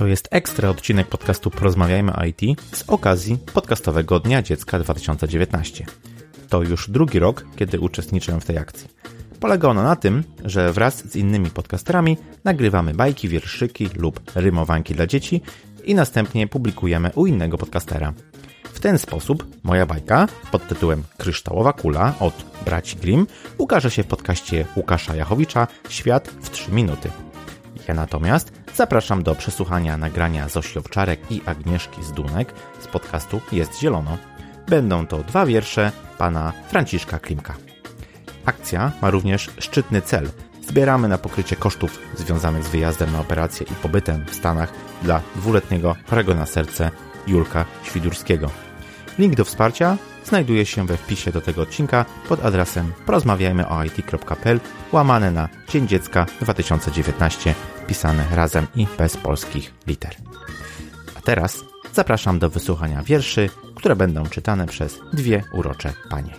To jest ekstra odcinek podcastu Porozmawiajmy IT z okazji podcastowego Dnia Dziecka 2019. To już drugi rok, kiedy uczestniczę w tej akcji. Polega ona na tym, że wraz z innymi podcasterami nagrywamy bajki, wierszyki lub rymowanki dla dzieci i następnie publikujemy u innego podcastera. W ten sposób moja bajka pod tytułem Kryształowa Kula od braci Grimm ukaże się w podcaście Łukasza Jachowicza Świat w 3 minuty. Ja natomiast zapraszam do przesłuchania nagrania Zosi Owczarek i Agnieszki Zdunek z podcastu Jest Zielono. Będą to dwa wiersze pana Franciszka Klimka. Akcja ma również szczytny cel. Zbieramy na pokrycie kosztów związanych z wyjazdem na operację i pobytem w Stanach dla dwuletniego chorego na serce Julka Świdurskiego. Link do wsparcia znajduje się we wpisie do tego odcinka pod adresem porozmawiajmyoit.pl łamane na Dzień Dziecka 2019 pisane razem i bez polskich liter. A teraz zapraszam do wysłuchania wierszy, które będą czytane przez dwie urocze panie.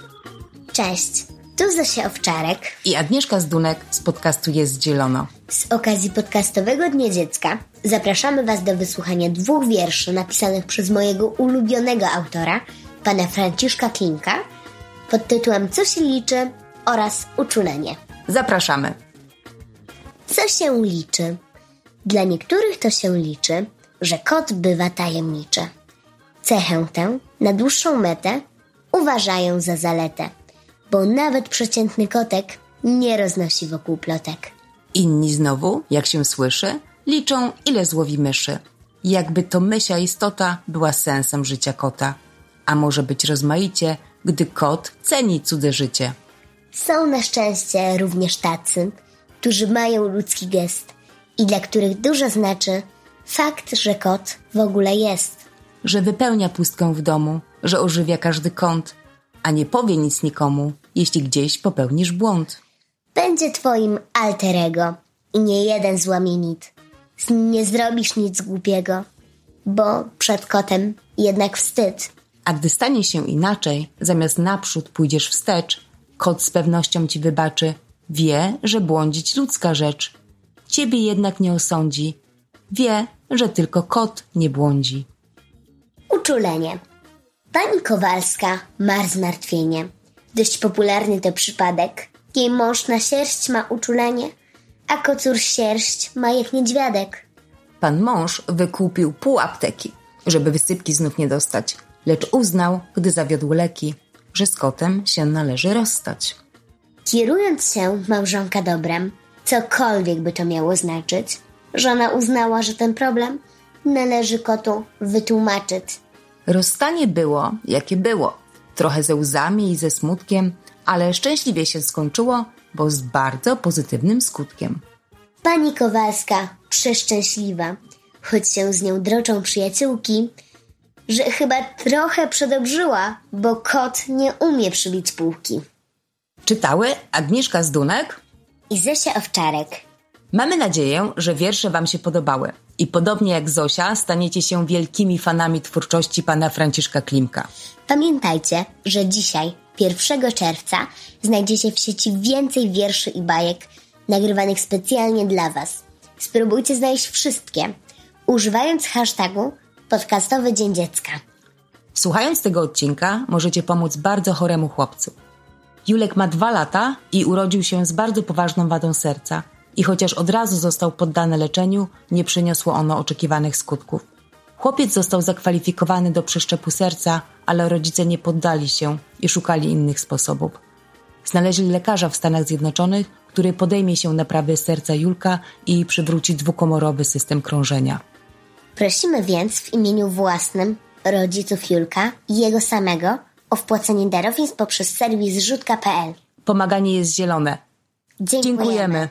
Cześć, tu Zosia Owczarek. I Agnieszka Zdunek z podcastu Jest Zielono. Z okazji podcastowego Dnia Dziecka zapraszamy Was do wysłuchania dwóch wierszy napisanych przez mojego ulubionego autora, pana Franciszka Klimka, pod tytułem Co się liczy oraz Uczulenie. Zapraszamy. Co się liczy? Dla niektórych to się liczy, że kot bywa tajemniczy. Cechę tę na dłuższą metę uważają za zaletę, bo nawet przeciętny kotek nie roznosi wokół plotek. Inni znowu, jak się słyszy, liczą ile złowi myszy. Jakby to mysia istota była sensem życia kota. A może być rozmaicie, gdy kot ceni cudze życie. Są na szczęście również tacy, którzy mają ludzki gest i dla których dużo znaczy fakt, że kot w ogóle jest. Że wypełnia pustkę w domu, że ożywia każdy kąt, a nie powie nic nikomu, jeśli gdzieś popełnisz błąd. Będzie twoim alterego i nie jeden złamienit. Z nim nie zrobisz nic głupiego, bo przed kotem jednak wstyd. A gdy stanie się inaczej, zamiast naprzód pójdziesz wstecz, kot z pewnością ci wybaczy, wie, że błądzić ludzka rzecz. Ciebie jednak nie osądzi, wie, że tylko kot nie błądzi. Uczulenie. Pani Kowalska ma zmartwienie. Dość popularny to przypadek. Jej mąż na sierść ma uczulenie, a kocur sierść ma jak niedźwiadek. Pan mąż wykupił pół apteki, żeby wysypki znów nie dostać, lecz uznał, gdy zawiodł leki, że z kotem się należy rozstać. Kierując się małżonka dobrem, cokolwiek by to miało znaczyć, żona uznała, że ten problem należy kotu wytłumaczyć. Rozstanie było, jakie było. Trochę ze łzami i ze smutkiem, ale szczęśliwie się skończyło, bo z bardzo pozytywnym skutkiem. Pani Kowalska przeszczęśliwa, choć się z nią droczą przyjaciółki, że chyba trochę przedobrzyła, bo kot nie umie przybić półki. Czytały Agnieszka Zdunek I Zosia Owczarek. Mamy nadzieję, że wiersze Wam się podobały i podobnie jak Zosia staniecie się wielkimi fanami twórczości pana Franciszka Klimka. Pamiętajcie, że dzisiaj, 1 czerwca, znajdziecie w sieci więcej wierszy i bajek nagrywanych specjalnie dla Was. Spróbujcie znaleźć wszystkie, używając hashtagu podcastowy Dzień Dziecka. Słuchając tego odcinka możecie pomóc bardzo choremu chłopcu. Julek ma dwa lata i urodził się z bardzo poważną wadą serca i chociaż od razu został poddany leczeniu, nie przyniosło ono oczekiwanych skutków. Chłopiec został zakwalifikowany do przeszczepu serca, ale rodzice nie poddali się i szukali innych sposobów. Znaleźli lekarza w Stanach Zjednoczonych, który podejmie się naprawy serca Julka i przywróci dwukomorowy system krążenia. Prosimy więc w imieniu własnym rodziców Julka i jego samego o wpłacenie darowizn poprzez serwis rzutka.pl. Pomaganie jest zielone. Dziękujemy. Dziękujemy.